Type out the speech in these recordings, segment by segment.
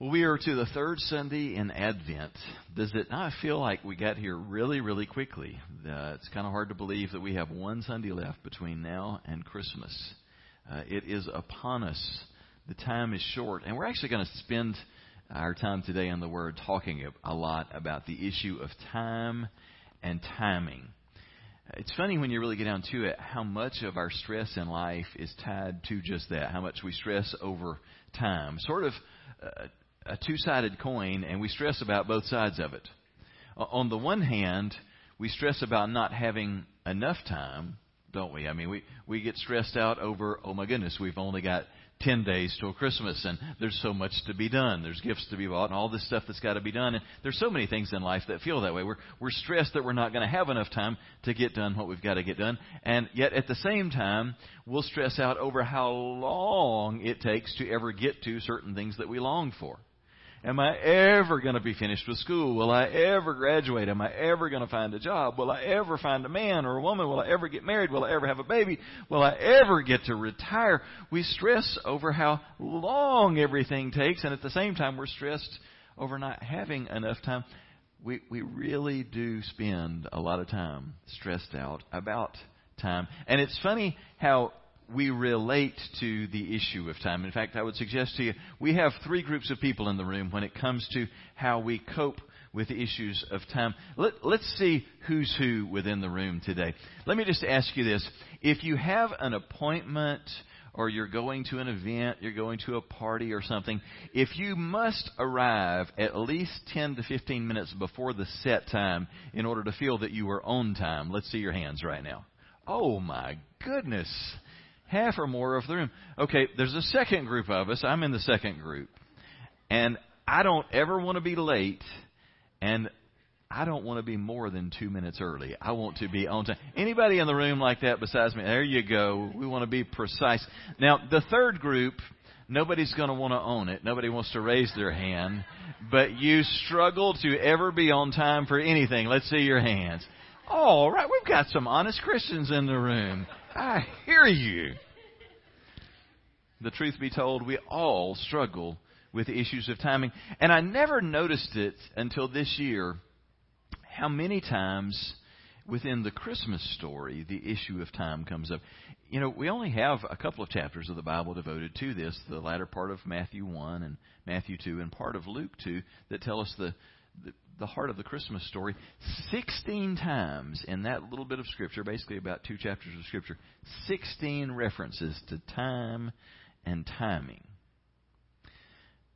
Well, we are to the third Sunday in Advent. Does it not feel like we got here really, really quickly? Uh, it's kind of hard to believe that we have one Sunday left between now and Christmas. Uh, it is upon us. The time is short, and we're actually going to spend our time today on the Word talking a lot about the issue of time and timing. It's funny when you really get down to it how much of our stress in life is tied to just that, how much we stress over time. Sort of uh, a two sided coin, and we stress about both sides of it. On the one hand, we stress about not having enough time, don't we? I mean, we, we get stressed out over, oh my goodness, we've only got 10 days till Christmas and there's so much to be done. There's gifts to be bought and all this stuff that's got to be done. And there's so many things in life that feel that way. We're, we're stressed that we're not going to have enough time to get done what we've got to get done. And yet at the same time, we'll stress out over how long it takes to ever get to certain things that we long for. Am I ever going to be finished with school? Will I ever graduate? Am I ever going to find a job? Will I ever find a man or a woman? Will I ever get married? Will I ever have a baby? Will I ever get to retire? We stress over how long everything takes, and at the same time, we're stressed over not having enough time. We, we really do spend a lot of time stressed out about time. And it's funny how we relate to the issue of time. In fact, I would suggest to you, we have three groups of people in the room when it comes to how we cope with issues of time. Let, us see who's who within the room today. Let me just ask you this. If you have an appointment or you're going to an event, you're going to a party or something, if you must arrive at least 10 to 15 minutes before the set time in order to feel that you are on time, let's see your hands right now. Oh my goodness half or more of the room. Okay, there's a second group of us. I'm in the second group. And I don't ever want to be late, and I don't want to be more than two minutes early. I want to be on time. Anybody in the room like that besides me? There you go. We want to be precise. Now, the third group, nobody's going to want to own it. Nobody wants to raise their hand. But you struggle to ever be on time for anything. Let's see your hands. All right, we've got some honest Christians in the room. I hear you. The truth be told, we all struggle with issues of timing. And I never noticed it until this year how many times within the Christmas story the issue of time comes up. You know, we only have a couple of chapters of the Bible devoted to this, the latter part of Matthew 1 and Matthew 2 and part of Luke 2 that tell us the, the, the heart of the Christmas story. 16 times in that little bit of Scripture, basically about two chapters of Scripture, 16 references to time and timing.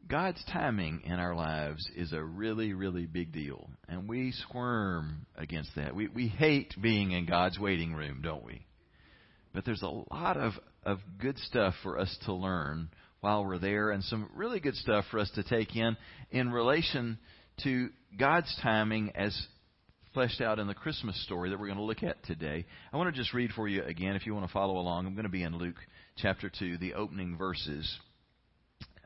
God's timing in our lives is a really, really big deal. And we squirm against that. We, we hate being in God's waiting room, don't we? But there's a lot of, of good stuff for us to learn while we're there and some really good stuff for us to take in in relation to God's timing as fleshed out in the Christmas story that we're going to look at today. I want to just read for you again if you want to follow along. I'm going to be in Luke chapter 2, the opening verses,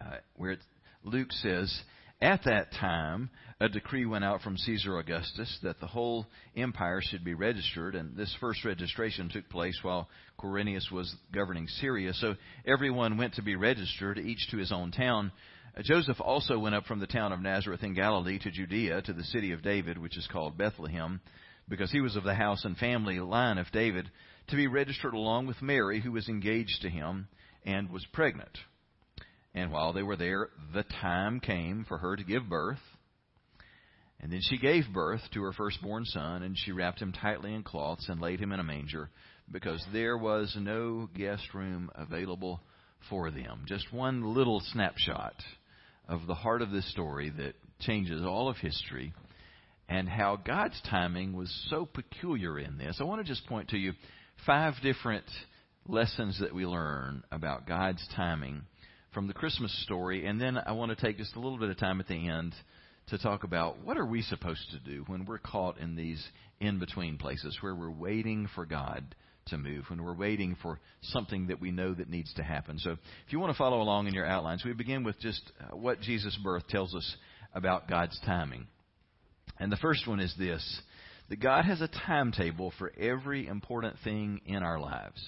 uh, where it, Luke says, At that time, a decree went out from Caesar Augustus that the whole empire should be registered, and this first registration took place while Quirinius was governing Syria. So everyone went to be registered, each to his own town. Uh, Joseph also went up from the town of Nazareth in Galilee to Judea, to the city of David, which is called Bethlehem, because he was of the house and family line of David, to be registered along with Mary, who was engaged to him and was pregnant. And while they were there, the time came for her to give birth. And then she gave birth to her firstborn son, and she wrapped him tightly in cloths and laid him in a manger, because there was no guest room available for them. Just one little snapshot of the heart of this story that changes all of history and how God's timing was so peculiar in this. I want to just point to you five different lessons that we learn about God's timing from the Christmas story, and then I want to take just a little bit of time at the end to talk about what are we supposed to do when we're caught in these in between places where we're waiting for God to move, when we're waiting for something that we know that needs to happen. So if you want to follow along in your outlines, we begin with just uh, what Jesus' birth tells us about God's timing. And the first one is this that God has a timetable for every important thing in our lives.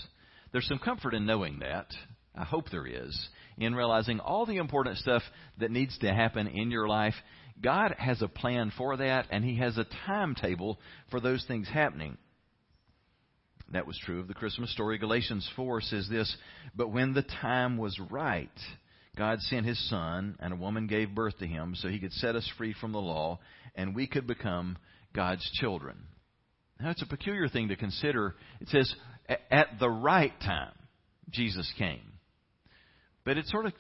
There's some comfort in knowing that, I hope there is, in realizing all the important stuff that needs to happen in your life. God has a plan for that, and He has a timetable for those things happening. That was true of the Christmas story. Galatians 4 says this But when the time was right, God sent His Son, and a woman gave birth to Him so He could set us free from the law, and we could become God's children. Now, it's a peculiar thing to consider. It says, At the right time, Jesus came. But it's sort of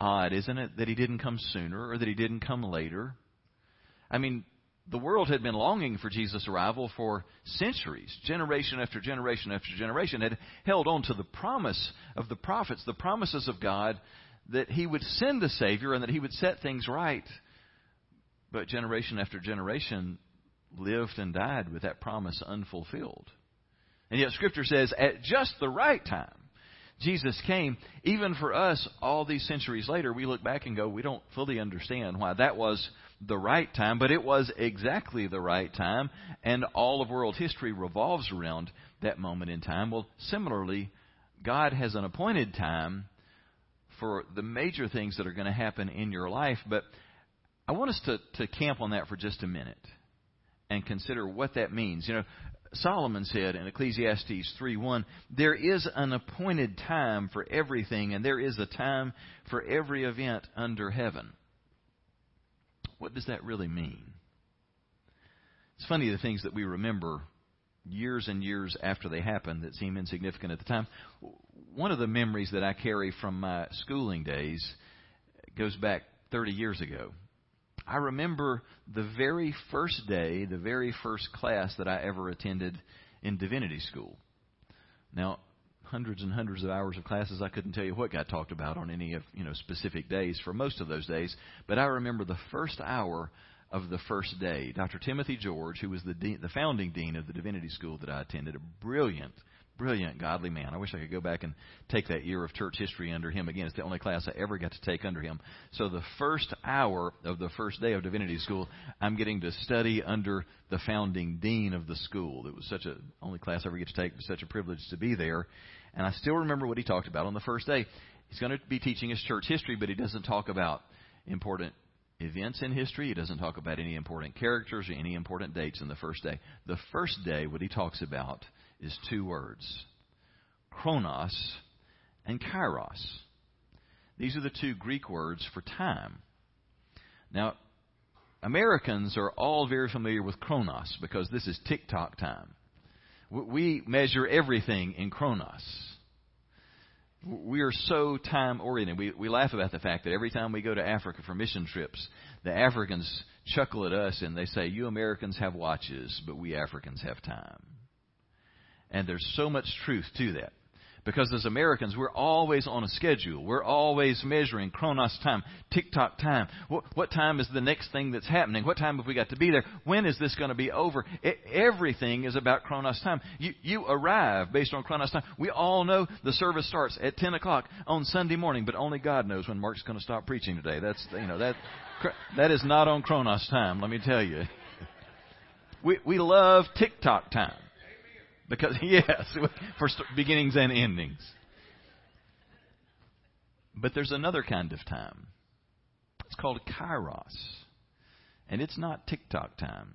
odd, isn't it, that He didn't come sooner or that He didn't come later? I mean, the world had been longing for Jesus' arrival for centuries. Generation after generation after generation had held on to the promise of the prophets, the promises of God that He would send a Savior and that He would set things right. But generation after generation lived and died with that promise unfulfilled. And yet Scripture says, at just the right time, Jesus came. Even for us, all these centuries later, we look back and go, we don't fully understand why that was the right time, but it was exactly the right time, and all of world history revolves around that moment in time. Well, similarly, God has an appointed time for the major things that are going to happen in your life, but I want us to, to camp on that for just a minute and consider what that means. You know, Solomon said in Ecclesiastes 3:1, "There is an appointed time for everything, and there is a time for every event under heaven." What does that really mean? It's funny the things that we remember years and years after they happen that seem insignificant at the time. One of the memories that I carry from my schooling days goes back 30 years ago. I remember the very first day, the very first class that I ever attended in divinity school. Now, hundreds and hundreds of hours of classes. I couldn't tell you what got talked about on any of you know specific days for most of those days, but I remember the first hour of the first day. Dr. Timothy George, who was the dean, the founding dean of the divinity school that I attended, a brilliant, brilliant, godly man. I wish I could go back and take that year of church history under him again. It's the only class I ever got to take under him. So the first hour of the first day of divinity school, I'm getting to study under the founding dean of the school. It was such a only class I ever get to take. It was such a privilege to be there. And I still remember what he talked about on the first day. He's going to be teaching us church history, but he doesn't talk about important events in history. He doesn't talk about any important characters or any important dates in the first day. The first day, what he talks about is two words chronos and kairos. These are the two Greek words for time. Now, Americans are all very familiar with chronos because this is tick tock time. We measure everything in chronos. We are so time oriented. We, we laugh about the fact that every time we go to Africa for mission trips, the Africans chuckle at us and they say, You Americans have watches, but we Africans have time. And there's so much truth to that. Because as Americans, we're always on a schedule. We're always measuring chronos time, tick tock time. What, what, time is the next thing that's happening? What time have we got to be there? When is this going to be over? It, everything is about chronos time. You, you arrive based on chronos time. We all know the service starts at 10 o'clock on Sunday morning, but only God knows when Mark's going to stop preaching today. That's, you know, that, that is not on chronos time, let me tell you. We, we love tick tock time. Because, yes, for beginnings and endings. But there's another kind of time. It's called kairos. And it's not tick tock time.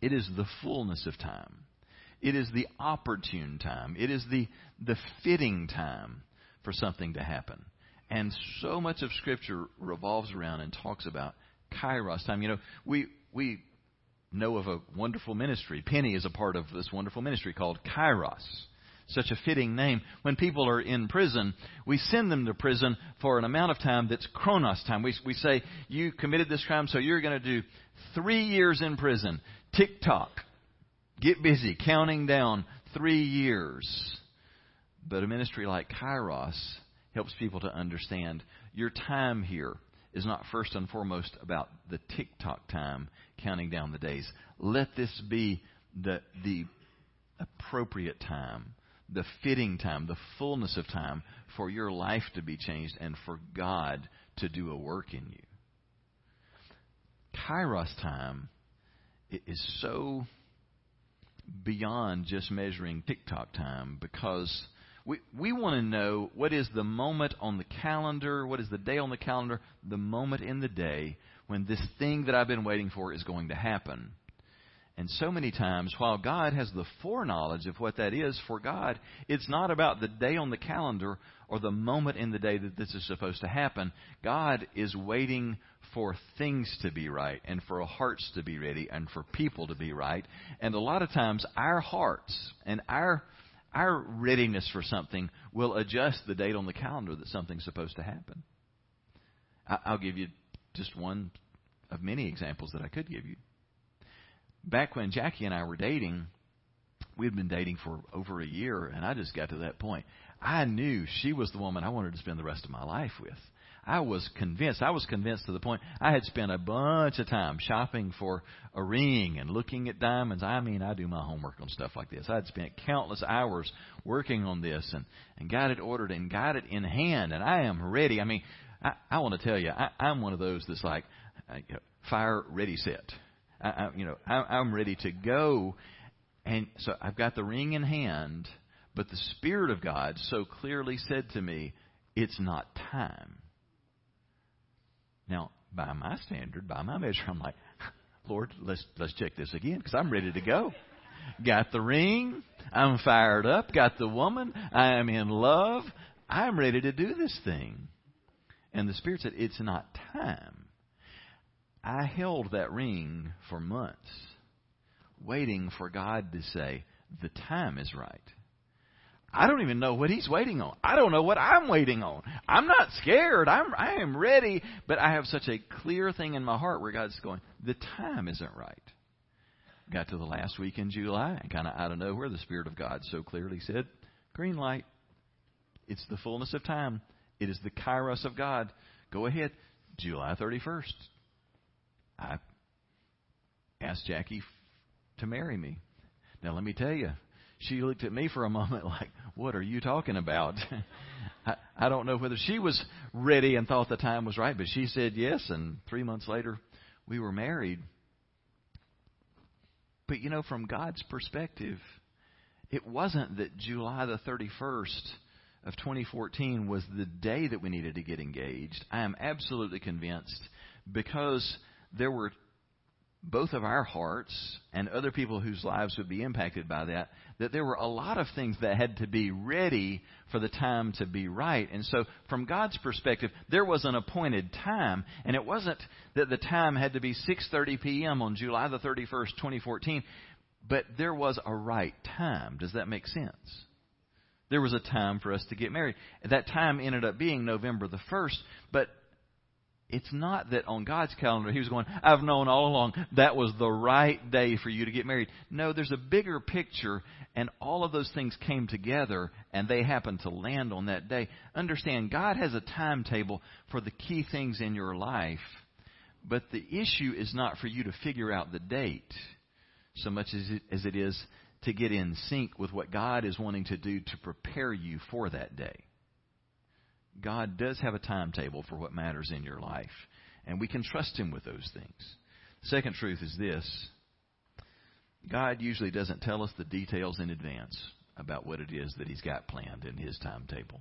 It is the fullness of time. It is the opportune time. It is the, the fitting time for something to happen. And so much of Scripture revolves around and talks about kairos time. You know, we, we know of a wonderful ministry. Penny is a part of this wonderful ministry called Kairos. Such a fitting name. When people are in prison, we send them to prison for an amount of time that's chronos time. We, we say, You committed this crime, so you're going to do three years in prison. Tick tock. Get busy counting down three years. But a ministry like Kairos helps people to understand your time here is not first and foremost about the tick tock time counting down the days. Let this be the, the appropriate time, the fitting time, the fullness of time for your life to be changed and for God to do a work in you. Kairos time is so beyond just measuring tick tock time because We, we want to know what is the moment on the calendar, what is the day on the calendar, the moment in the day when this thing that I've been waiting for is going to happen. And so many times, while God has the foreknowledge of what that is for God, it's not about the day on the calendar or the moment in the day that this is supposed to happen. God is waiting for things to be right and for hearts to be ready and for people to be right. And a lot of times, our hearts and our our readiness for something will adjust the date on the calendar that something's supposed to happen. I'll give you just one of many examples that I could give you back when Jackie and I were dating, we had been dating for over a year, and I just got to that point. I knew she was the woman I wanted to spend the rest of my life with. I was convinced. I was convinced to the point I had spent a bunch of time shopping for a ring and looking at diamonds. I mean, I do my homework on stuff like this. I had spent countless hours working on this and, and got it ordered and got it in hand, and I am ready. I mean, I, I want to tell you, I, I'm one of those that's like, uh, fire, ready, set. I, I, you know, I, I'm ready to go. And so I've got the ring in hand, but the Spirit of God so clearly said to me, it's not time. Now, by my standard, by my measure, I'm like, Lord, let's let's check this again because I'm ready to go. Got the ring. I'm fired up. Got the woman. I am in love. I'm ready to do this thing. And the Spirit said, It's not time. I held that ring for months, waiting for God to say, the time is right. I don't even know what he's waiting on. I don't know what I'm waiting on. I'm not scared. I'm I am ready, but I have such a clear thing in my heart where God's going, the time isn't right. Got to the last week in July, and kind of out of nowhere, the Spirit of God so clearly said, green light. It's the fullness of time. It is the kairos of God. Go ahead. July 31st. I asked Jackie to marry me. Now, let me tell you, she looked at me for a moment like, What are you talking about? I, I don't know whether she was ready and thought the time was right, but she said yes, and three months later, we were married. But you know, from God's perspective, it wasn't that July the 31st of 2014 was the day that we needed to get engaged. I am absolutely convinced because there were both of our hearts and other people whose lives would be impacted by that, that there were a lot of things that had to be ready for the time to be right. And so, from God's perspective, there was an appointed time, and it wasn't that the time had to be 6:30 p.m. on July the 31st, 2014, but there was a right time. Does that make sense? There was a time for us to get married. That time ended up being November the 1st, but it's not that on God's calendar he was going, I've known all along that was the right day for you to get married. No, there's a bigger picture, and all of those things came together, and they happened to land on that day. Understand, God has a timetable for the key things in your life, but the issue is not for you to figure out the date so much as it, as it is to get in sync with what God is wanting to do to prepare you for that day. God does have a timetable for what matters in your life, and we can trust Him with those things. Second truth is this God usually doesn't tell us the details in advance about what it is that He's got planned in His timetable.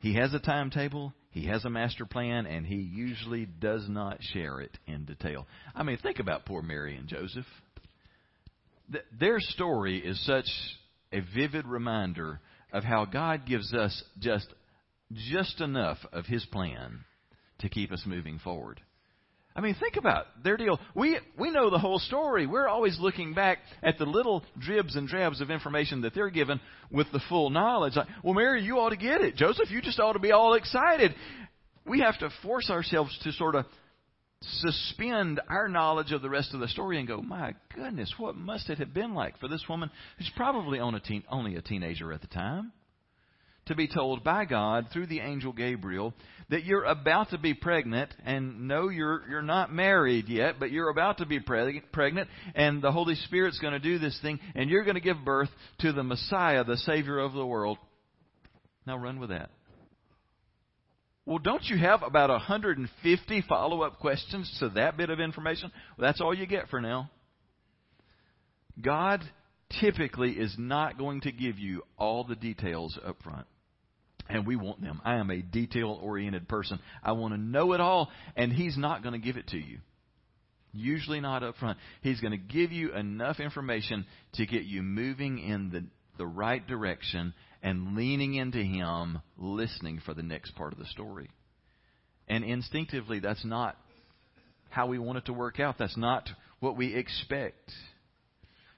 He has a timetable, He has a master plan, and He usually does not share it in detail. I mean, think about poor Mary and Joseph. Their story is such a vivid reminder of how God gives us just just enough of His plan to keep us moving forward. I mean, think about their deal. We we know the whole story. We're always looking back at the little dribs and drabs of information that they're given with the full knowledge. Like, well, Mary, you ought to get it. Joseph, you just ought to be all excited. We have to force ourselves to sort of suspend our knowledge of the rest of the story and go, my goodness, what must it have been like for this woman who's probably on a teen, only a teenager at the time to be told by God through the angel Gabriel that you're about to be pregnant and no you're you're not married yet but you're about to be pre- pregnant and the Holy Spirit's going to do this thing and you're going to give birth to the Messiah the savior of the world. Now run with that well, don't you have about 150 follow up questions to that bit of information? Well, that's all you get for now. God typically is not going to give you all the details up front. And we want them. I am a detail oriented person. I want to know it all, and He's not going to give it to you. Usually not up front. He's going to give you enough information to get you moving in the, the right direction and leaning into Him, listening for the next part of the story. And instinctively, that's not how we want it to work out. That's not what we expect.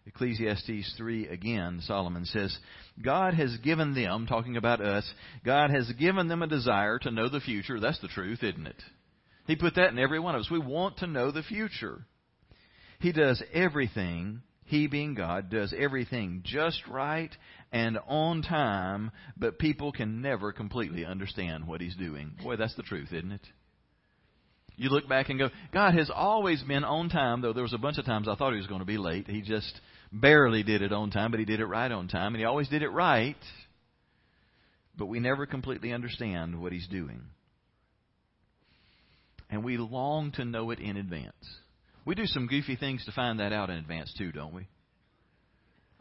Ecclesiastes 3 again, Solomon says, God has given them, talking about us, God has given them a desire to know the future. That's the truth, isn't it? He put that in every one of us. We want to know the future. He does everything, He being God, does everything just right and on time, but people can never completely understand what He's doing. Boy, that's the truth, isn't it? You look back and go, God has always been on time, though there was a bunch of times I thought he was going to be late. He just barely did it on time, but he did it right on time, and he always did it right. But we never completely understand what he's doing. And we long to know it in advance. We do some goofy things to find that out in advance, too, don't we?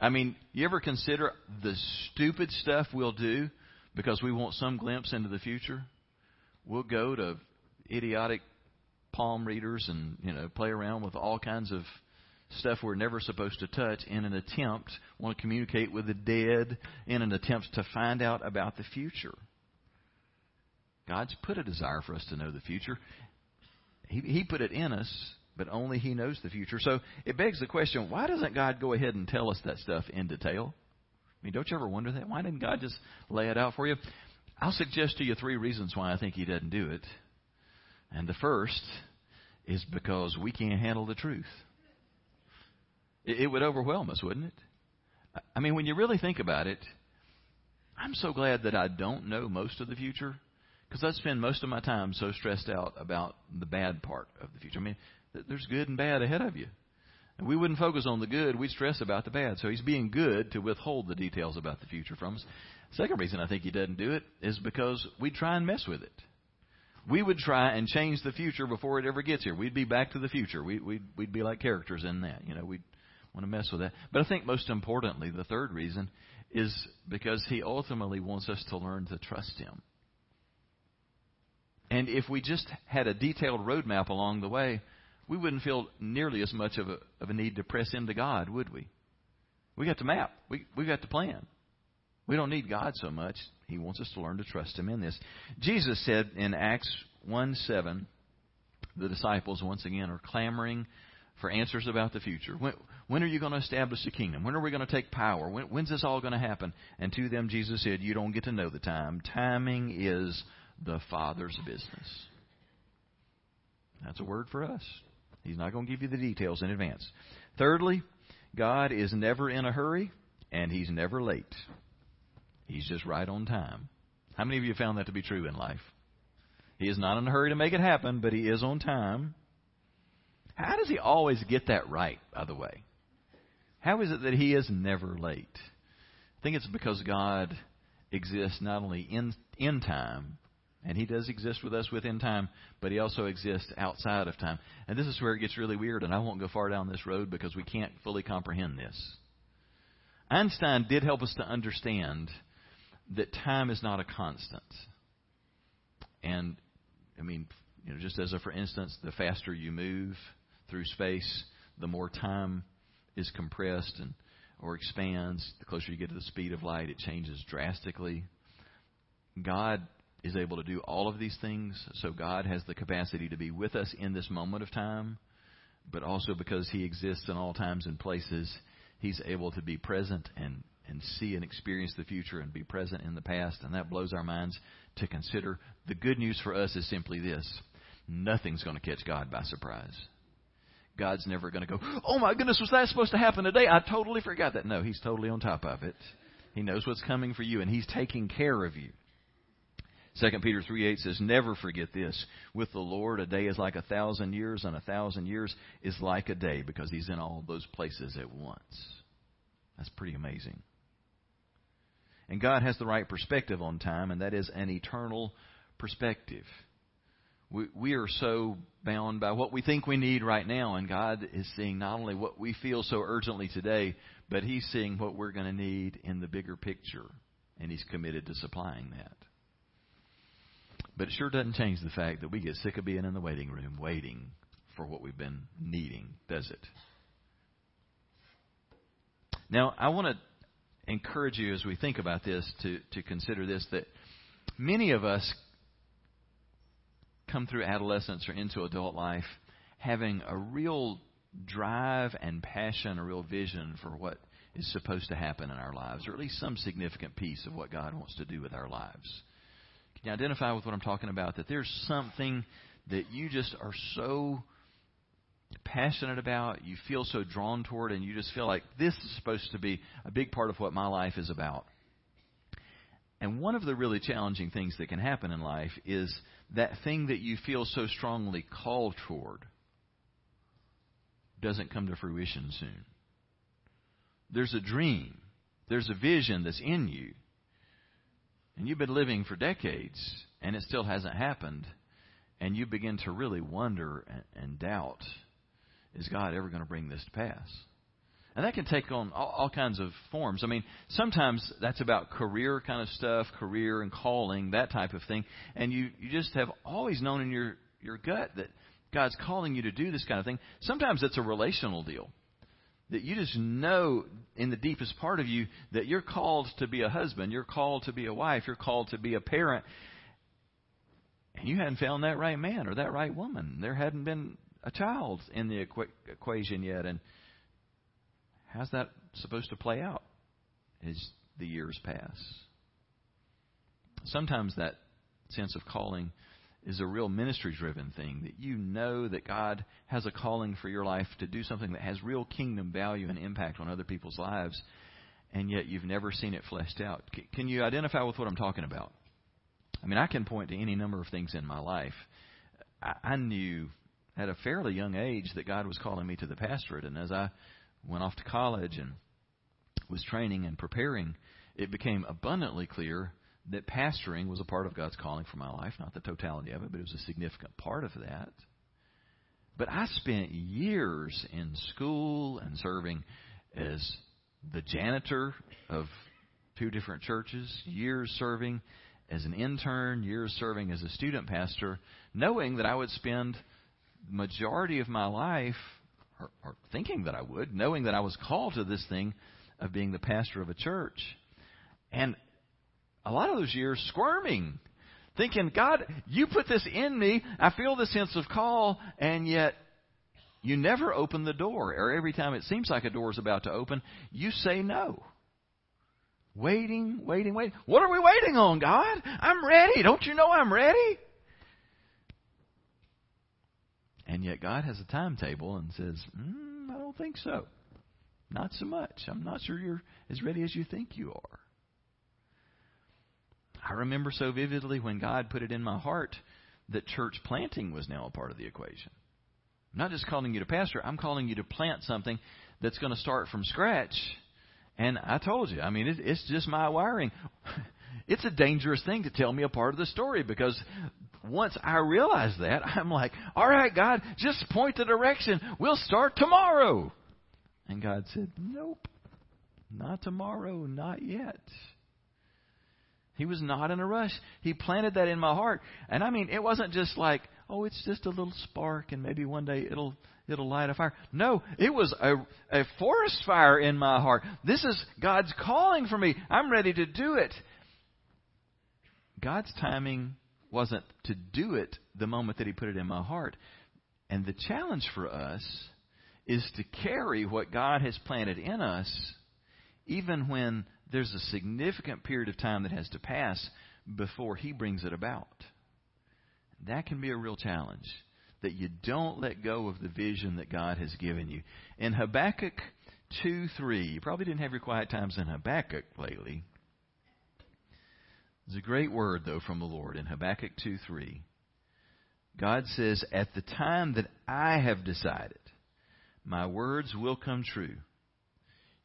I mean, you ever consider the stupid stuff we'll do because we want some glimpse into the future? We'll go to idiotic palm readers and you know play around with all kinds of stuff we're never supposed to touch in an attempt want to communicate with the dead in an attempt to find out about the future. God's put a desire for us to know the future. He, he put it in us but only he knows the future so it begs the question why doesn't god go ahead and tell us that stuff in detail i mean don't you ever wonder that why didn't god just lay it out for you i'll suggest to you three reasons why i think he doesn't do it and the first is because we can't handle the truth. It, would overwhelm us, wouldn't it? I mean, when you really think about it, I'm so glad that I don't know most of the future because I spend most of my time so stressed out about the bad part of the future. I mean, there's good and bad ahead of you. And we wouldn't focus on the good, we'd stress about the bad. So he's being good to withhold the details about the future from us. Second reason I think he doesn't do it is because we try and mess with it we would try and change the future before it ever gets here. We'd be back to the future. We, we'd, we'd be like characters in that. You know, we'd want to mess with that. But I think most importantly, the third reason is because he ultimately wants us to learn to trust him. And if we just had a detailed roadmap along the way, we wouldn't feel nearly as much of a, of a need to press into God, would we? We got the map. We, we got the plan. We don't need God so much. He wants us to learn to trust Him in this. Jesus said in Acts 1 7, the disciples once again are clamoring for answers about the future. When, when are you going to establish the kingdom? When are we going to take power? When, when's this all going to happen? And to them, Jesus said, You don't get to know the time. Timing is the Father's business. That's a word for us. He's not going to give you the details in advance. Thirdly, God is never in a hurry and He's never late. He's just right on time. How many of you found that to be true in life? He is not in a hurry to make it happen, but he is on time. How does he always get that right, by the way? How is it that he is never late? I think it's because God exists not only in, in time, and he does exist with us within time, but he also exists outside of time. And this is where it gets really weird, and I won't go far down this road because we can't fully comprehend this. Einstein did help us to understand that time is not a constant. And, I mean, you know, just as a for instance, the faster you move through space, the more time is compressed and or expands. The closer you get to the speed of light, it changes drastically. God is able to do all of these things, so God has the capacity to be with us in this moment of time, but also because He exists in all times and places, He's able to be present and and see and experience the future and be present in the past, and that blows our minds to consider. The good news for us is simply this nothing's going to catch God by surprise. God's never going to go, oh my goodness, was that supposed to happen today? I totally forgot that. No, He's totally on top of it. He knows what's coming for you, and He's taking care of you. 2 Peter 3 8 says, Never forget this. With the Lord, a day is like a thousand years, and a thousand years is like a day because He's in all those places at once. That's pretty amazing. And God has the right perspective on time, and that is an eternal perspective. We, we are so bound by what we think we need right now, and God is seeing not only what we feel so urgently today, but He's seeing what we're going to need in the bigger picture, and He's committed to supplying that. But it sure doesn't change the fact that we get sick of being in the waiting room waiting for what we've been needing, does it? Now, I want to encourage you as we think about this to, to consider this that many of us come through adolescence or into adult life having a real drive and passion, a real vision for what is supposed to happen in our lives, or at least some significant piece of what God wants to do with our lives. Can you identify with what I'm talking about? That there's something that you just are so passionate about, you feel so drawn toward, and you just feel like this is supposed to be a big part of what my life is about. And one of the really challenging things that can happen in life is that thing that you feel so strongly called toward doesn't come to fruition soon. There's a dream, there's a vision that's in you, and you've been living for decades, and it still hasn't happened, and you begin to really wonder and, doubt is God ever going to bring this to pass? And that can take on all, all, kinds of forms. I mean, sometimes that's about career kind of stuff, career and calling, that type of thing. And you, you just have always known in your, your gut that God's calling you to do this kind of thing. Sometimes it's a relational deal. That you just know in the deepest part of you that you're called to be a husband, you're called to be a wife, you're called to be a parent. And you hadn't found that right man or that right woman. There hadn't been a child in the equ- equation yet. And how's that supposed to play out as the years pass? Sometimes that sense of calling is a real ministry driven thing that you know that God has a calling for your life to do something that has real kingdom value and impact on other people's lives, and yet you've never seen it fleshed out. Can you identify with what I'm talking about? I mean, I can point to any number of things in my life. I knew at a fairly young age that God was calling me to the pastorate. And as I went off to college and was training and preparing, it became abundantly clear that pastoring was a part of God's calling for my life. Not the totality of it, but it was a significant part of that. But I spent years in school and serving as the janitor of two different churches, years serving as an intern, years serving as a student pastor, knowing that I would spend the majority of my life, or, or thinking that I would, knowing that I was called to this thing of being the pastor of a church. And a lot of those years squirming, thinking, God, you put this in me. I feel this sense of call, and yet you never open the door. Or every time it seems like a door is about to open, you say no. Waiting, waiting, waiting. What are we waiting on, God? I'm ready. Don't you know I'm ready? And yet God has a timetable and says, mm, I don't think so. Not so much. I'm not sure you're as ready as you think you are. I remember so vividly when God put it in my heart that church planting was now a part of the equation. I'm not just calling you to pastor, I'm calling you to plant something that's going to start from scratch. And I told you, I mean, it's just my wiring. It's a dangerous thing to tell me a part of the story because once I realize that, I'm like, all right, God, just point the direction. We'll start tomorrow. And God said, nope, not tomorrow, not yet. He was not in a rush. He planted that in my heart. And I mean, it wasn't just like, oh, it's just a little spark and maybe one day it'll it'll light a fire. No, it was a a forest fire in my heart. This is God's calling for me. I'm ready to do it. God's timing wasn't to do it the moment that He put it in my heart. And the challenge for us is to carry what God has planted in us, even when there's a significant period of time that has to pass before He brings it about. That can be a real challenge. That you don't let go of the vision that God has given you. In Habakkuk 2 3, you probably didn't have your quiet times in Habakkuk lately. There's a great word, though, from the Lord in Habakkuk 2 3. God says, At the time that I have decided, my words will come true.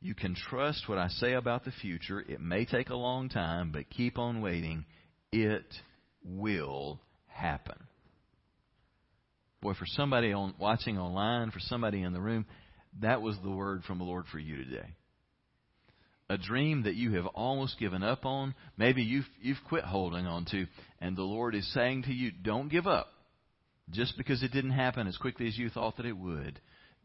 You can trust what I say about the future. It may take a long time, but keep on waiting. It will happen. Boy, for somebody on, watching online, for somebody in the room, that was the word from the Lord for you today. A dream that you have almost given up on, maybe you've, you've quit holding on to, and the Lord is saying to you, don't give up. Just because it didn't happen as quickly as you thought that it would,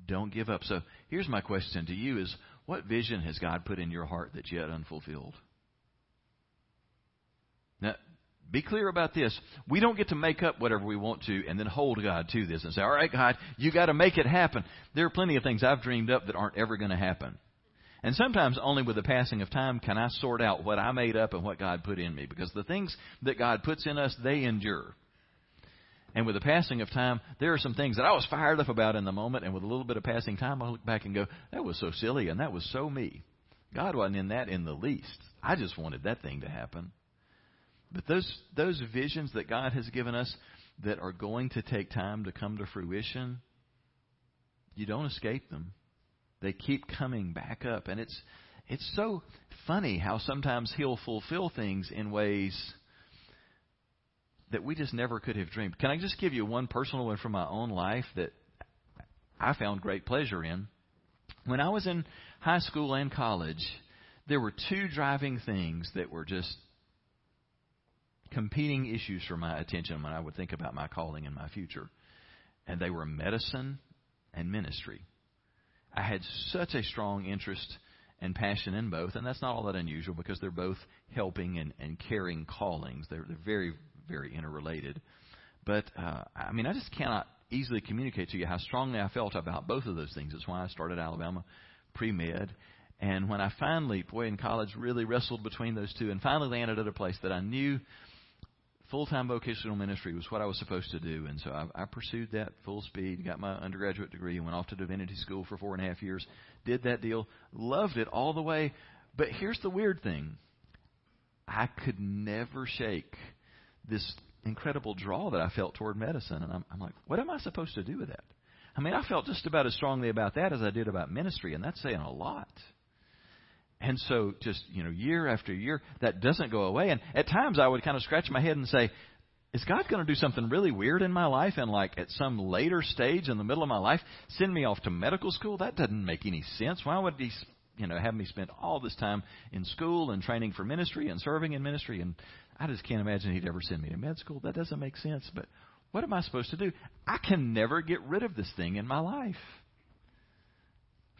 don't give up. So here's my question to you is what vision has God put in your heart that's yet unfulfilled? Now, be clear about this. We don't get to make up whatever we want to and then hold God to this and say, all right, God, you got to make it happen. There are plenty of things I've dreamed up that aren't ever going to happen. And sometimes only with the passing of time can I sort out what I made up and what God put in me. Because the things that God puts in us, they endure. And with the passing of time, there are some things that I was fired up about in the moment, and with a little bit of passing time, I look back and go, that was so silly, and that was so me. God wasn't in that in the least. I just wanted that thing to happen. But those those visions that God has given us that are going to take time to come to fruition, you don't escape them. They keep coming back up, and it's it's so funny how sometimes He'll fulfill things in ways that we just never could have dreamed. Can I just give you one personal one from my own life that I found great pleasure in? When I was in high school and college, there were two driving things that were just competing issues for my attention when I would think about my calling and my future. And they were medicine and ministry. I had such a strong interest and passion in both, and that's not all that unusual because they're both helping and, and caring callings. They're, they're very very interrelated. But uh, I mean, I just cannot easily communicate to you how strongly I felt about both of those things. That's why I started Alabama pre med. And when I finally, boy, in college, really wrestled between those two, and finally landed at a place that I knew full time vocational ministry was what I was supposed to do. And so I, I pursued that full speed, got my undergraduate degree, and went off to divinity school for four and a half years. Did that deal, loved it all the way. But here's the weird thing I could never shake this incredible draw that I felt toward medicine. And I'm, I'm like, what am I supposed to do with that? I mean, I felt just about as strongly about that as I did about ministry, and that's saying a lot. And so, just, you know, year after year, that doesn't go away. And at times I would kind of scratch my head and say, is God going to do something really weird in my life and, like, at some later stage in the middle of my life, send me off to medical school? That doesn't make any sense. Why would He, you know, have me spend all this time in school and training for ministry and serving in ministry and I just can't imagine he'd ever send me to med school. That doesn't make sense. But what am I supposed to do? I can never get rid of this thing in my life.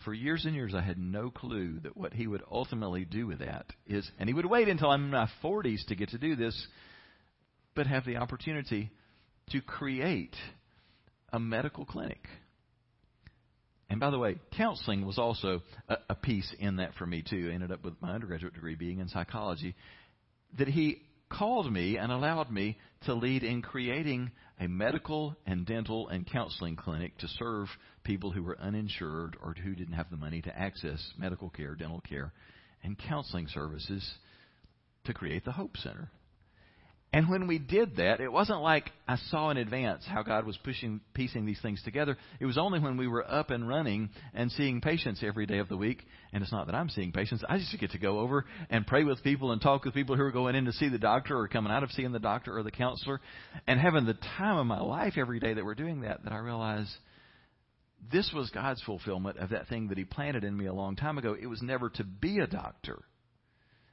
For years and years, I had no clue that what he would ultimately do with that is, and he would wait until I'm in my 40s to get to do this, but have the opportunity to create a medical clinic. And by the way, counseling was also a, a piece in that for me too. I ended up with my undergraduate degree being in psychology. That he called me and allowed me to lead in creating a medical and dental and counseling clinic to serve people who were uninsured or who didn't have the money to access medical care, dental care, and counseling services to create the Hope Center. And when we did that, it wasn't like I saw in advance how God was pushing, piecing these things together. It was only when we were up and running and seeing patients every day of the week. And it's not that I'm seeing patients. I just get to go over and pray with people and talk with people who are going in to see the doctor or coming out of seeing the doctor or the counselor and having the time of my life every day that we're doing that, that I realize this was God's fulfillment of that thing that He planted in me a long time ago. It was never to be a doctor.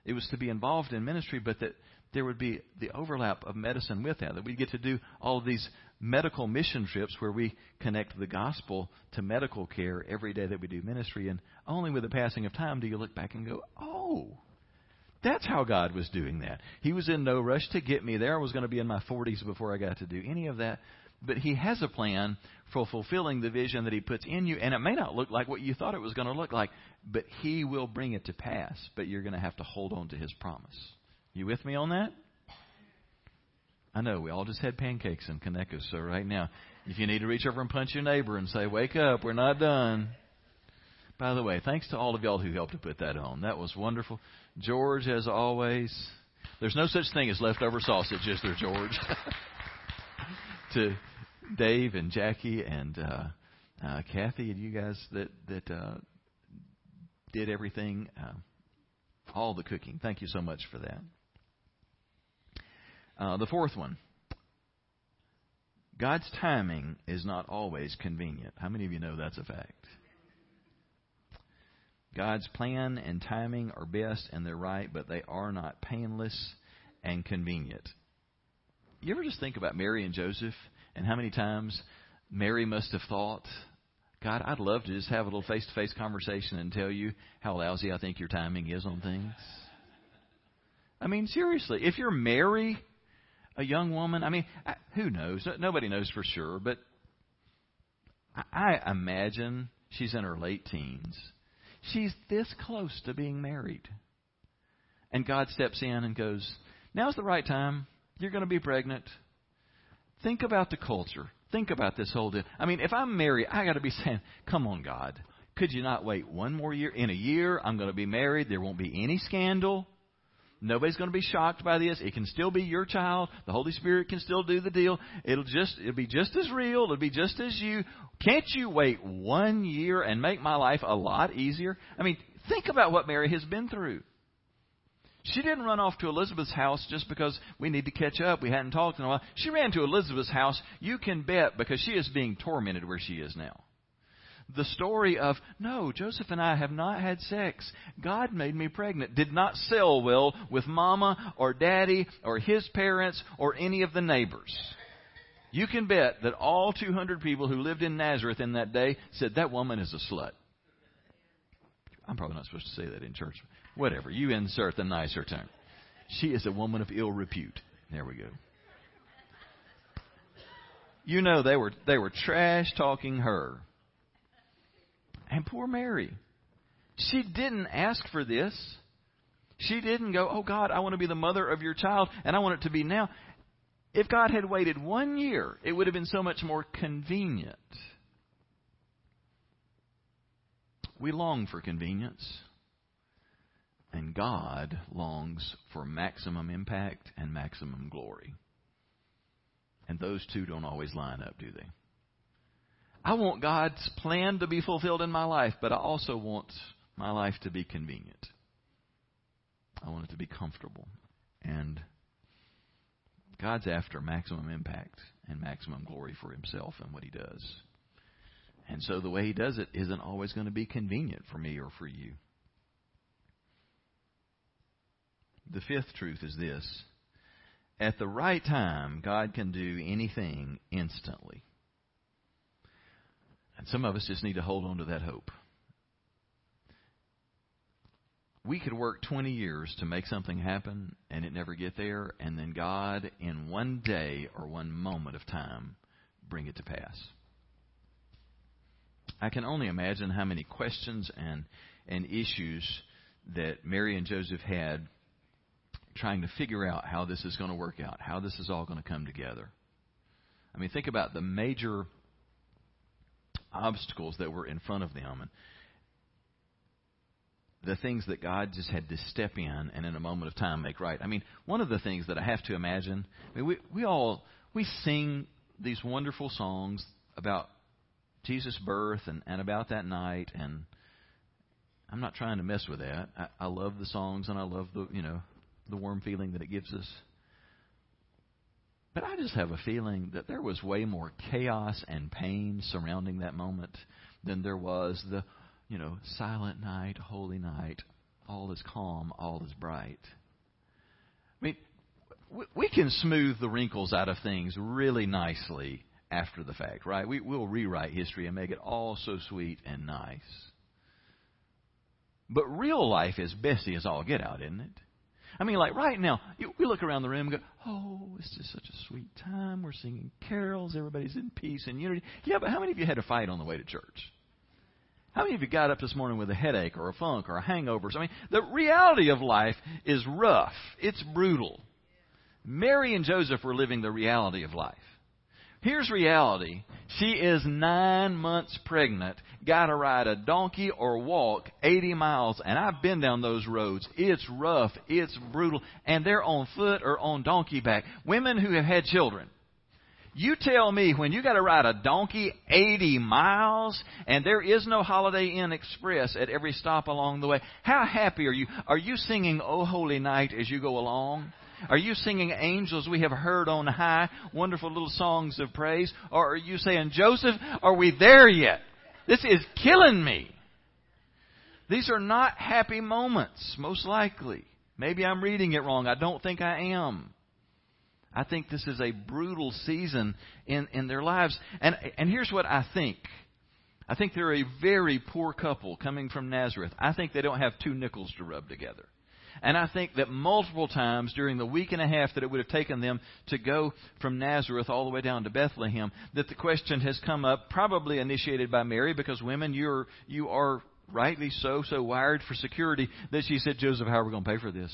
It was to be involved in ministry, but that there would be the overlap of medicine with that. That we get to do all of these medical mission trips where we connect the gospel to medical care every day that we do ministry. And only with the passing of time do you look back and go, oh, that's how God was doing that. He was in no rush to get me there. I was going to be in my 40s before I got to do any of that. But He has a plan for fulfilling the vision that He puts in you. And it may not look like what you thought it was going to look like, but He will bring it to pass. But you're going to have to hold on to His promise. You with me on that? I know we all just had pancakes in Conecuh, so right now, if you need to reach over and punch your neighbor and say, "Wake up, we're not done." By the way, thanks to all of y'all who helped to put that on. That was wonderful. George, as always, there's no such thing as leftover sausage, is there, George? to Dave and Jackie and uh, uh, Kathy and you guys that that uh, did everything, uh, all the cooking. Thank you so much for that. Uh, the fourth one God's timing is not always convenient. How many of you know that's a fact? God's plan and timing are best and they're right, but they are not painless and convenient. You ever just think about Mary and Joseph and how many times Mary must have thought, God, I'd love to just have a little face to face conversation and tell you how lousy I think your timing is on things. I mean, seriously, if you're Mary, a young woman, I mean, who knows? Nobody knows for sure, but I imagine she's in her late teens She's this close to being married. And God steps in and goes, Now's the right time. You're going to be pregnant. Think about the culture. Think about this whole deal. I mean, if I'm married, I got to be saying, Come on, God. Could you not wait one more year? In a year, I'm going to be married. There won't be any scandal. Nobody's going to be shocked by this. It can still be your child. The Holy Spirit can still do the deal. It'll just it'll be just as real. It'll be just as you. Can't you wait one year and make my life a lot easier? I mean, think about what Mary has been through. She didn't run off to Elizabeth's house just because we need to catch up. We hadn't talked in a while. She ran to Elizabeth's house, you can bet, because she is being tormented where she is now the story of, no, Joseph and I have not had sex. God made me pregnant. Did not sell well with mama or daddy or his parents or any of the neighbors. You can bet that all 200 people who lived in Nazareth in that day said, that woman is a slut. I'm probably not supposed to say that in church. Whatever. You insert the nicer term. She is a woman of ill repute. There we go. You know they were they were trash talking her and poor Mary. She didn't ask for this. She didn't go, Oh God, I want to be the mother of your child, and I want it to be now. If God had waited one year, it would have been so much more convenient. We long for convenience, and God longs for maximum impact and maximum glory. And those two don't always line up, do they? I want God's plan to be fulfilled in my life, but I also want my life to be convenient. I want it to be comfortable. And God's after maximum impact and maximum glory for himself and what he does. And so the way he does it isn't always going to be convenient for me or for you. The fifth truth is this. At the right time, God can do anything instantly. And some of us just need to hold on to that hope. We could work 20 years to make something happen and it never get there, and then God, in one day or one moment of time, bring it to pass. I can only imagine how many questions and, and issues that Mary and Joseph had trying to figure out how this is going to work out, how this is all going to come together. I mean, think about the major obstacles that were in front of them and the things that God just had to step in and in a moment of time make right. I mean, one of the things that I have to imagine, I mean, we, we all, we sing these wonderful songs about Jesus' birth and, and about that night, and I'm not trying to mess with that. I, I love the songs and I love the, you know, the warm feeling that it gives us. But I just have a feeling that there was way more chaos and pain surrounding that moment than there was the, you know, silent night, holy night, all is calm, all is bright. I mean, we can smooth the wrinkles out of things really nicely after the fact, right? We, we'll rewrite history and make it all so sweet and nice. But real life is Bessie as all get out, isn't it? I mean, like right now, you, we look around the room and go, oh, it's just such a sweet time. We're singing carols. Everybody's in peace and unity. Yeah, but how many of you had a fight on the way to church? How many of you got up this morning with a headache or a funk or a hangover? I mean, the reality of life is rough. It's brutal. Mary and Joseph were living the reality of life. Here's reality. She is nine months pregnant, got to ride a donkey or walk 80 miles, and I've been down those roads. It's rough, it's brutal, and they're on foot or on donkey back. Women who have had children. You tell me when you got to ride a donkey 80 miles and there is no Holiday Inn Express at every stop along the way, how happy are you? Are you singing Oh Holy Night as you go along? Are you singing angels we have heard on high, wonderful little songs of praise? Or are you saying, Joseph, are we there yet? This is killing me. These are not happy moments, most likely. Maybe I'm reading it wrong. I don't think I am. I think this is a brutal season in, in their lives. And, and here's what I think. I think they're a very poor couple coming from Nazareth. I think they don't have two nickels to rub together. And I think that multiple times during the week and a half that it would have taken them to go from Nazareth all the way down to Bethlehem, that the question has come up, probably initiated by Mary, because women, you're, you are rightly so, so wired for security, that she said, Joseph, how are we going to pay for this?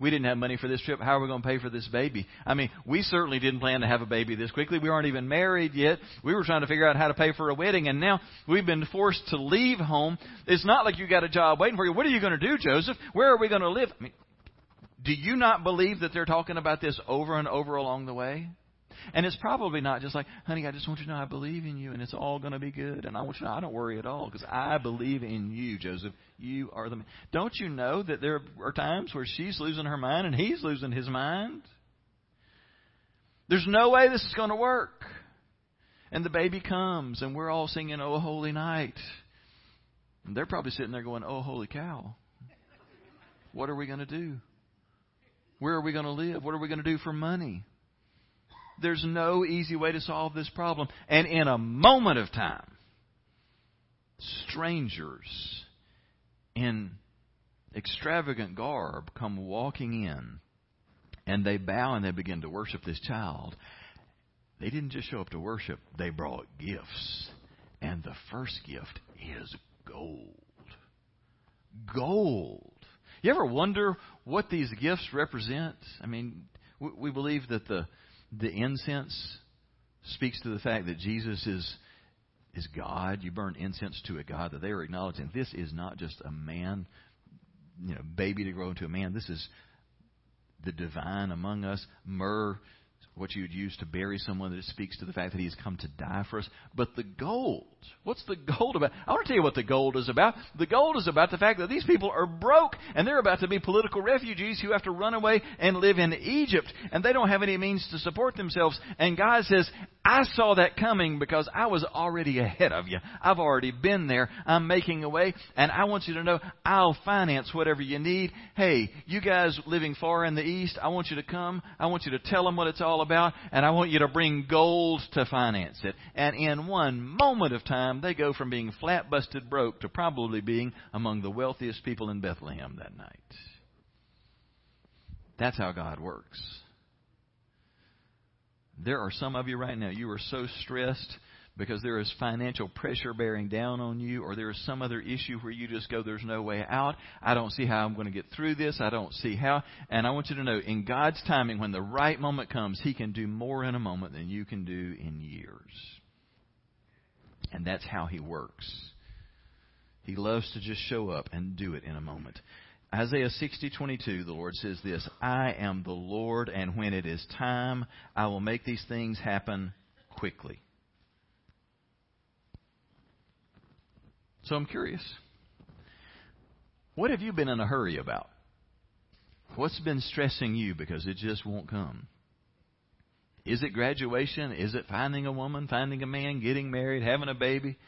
We didn't have money for this trip. How are we going to pay for this baby? I mean, we certainly didn't plan to have a baby this quickly. We aren't even married yet. We were trying to figure out how to pay for a wedding, and now we've been forced to leave home. It's not like you got a job waiting for you. What are you going to do, Joseph? Where are we going to live? I mean, do you not believe that they're talking about this over and over along the way? And it's probably not just like, honey, I just want you to know I believe in you and it's all going to be good. And I want you to know I don't worry at all because I believe in you, Joseph. You are the man. Don't you know that there are times where she's losing her mind and he's losing his mind? There's no way this is going to work. And the baby comes and we're all singing, Oh, Holy Night. And they're probably sitting there going, Oh, holy cow. What are we going to do? Where are we going to live? What are we going to do for money? There's no easy way to solve this problem. And in a moment of time, strangers in extravagant garb come walking in and they bow and they begin to worship this child. They didn't just show up to worship, they brought gifts. And the first gift is gold. Gold. You ever wonder what these gifts represent? I mean, we believe that the the incense speaks to the fact that Jesus is is God. You burn incense to a God that they are acknowledging this is not just a man, you know, baby to grow into a man. This is the divine among us. Myrrh what you would use to bury someone that speaks to the fact that he has come to die for us. But the gold, what's the gold about? I want to tell you what the gold is about. The gold is about the fact that these people are broke and they're about to be political refugees who have to run away and live in Egypt and they don't have any means to support themselves. And God says, I saw that coming because I was already ahead of you. I've already been there. I'm making a way and I want you to know I'll finance whatever you need. Hey, you guys living far in the east, I want you to come. I want you to tell them what it's all about and I want you to bring gold to finance it. And in one moment of time, they go from being flat busted broke to probably being among the wealthiest people in Bethlehem that night. That's how God works. There are some of you right now, you are so stressed because there is financial pressure bearing down on you, or there is some other issue where you just go, There's no way out. I don't see how I'm going to get through this. I don't see how. And I want you to know, in God's timing, when the right moment comes, He can do more in a moment than you can do in years. And that's how He works. He loves to just show up and do it in a moment. Isaiah 60:22 the Lord says this, I am the Lord and when it is time I will make these things happen quickly. So I'm curious. What have you been in a hurry about? What's been stressing you because it just won't come? Is it graduation? Is it finding a woman, finding a man, getting married, having a baby,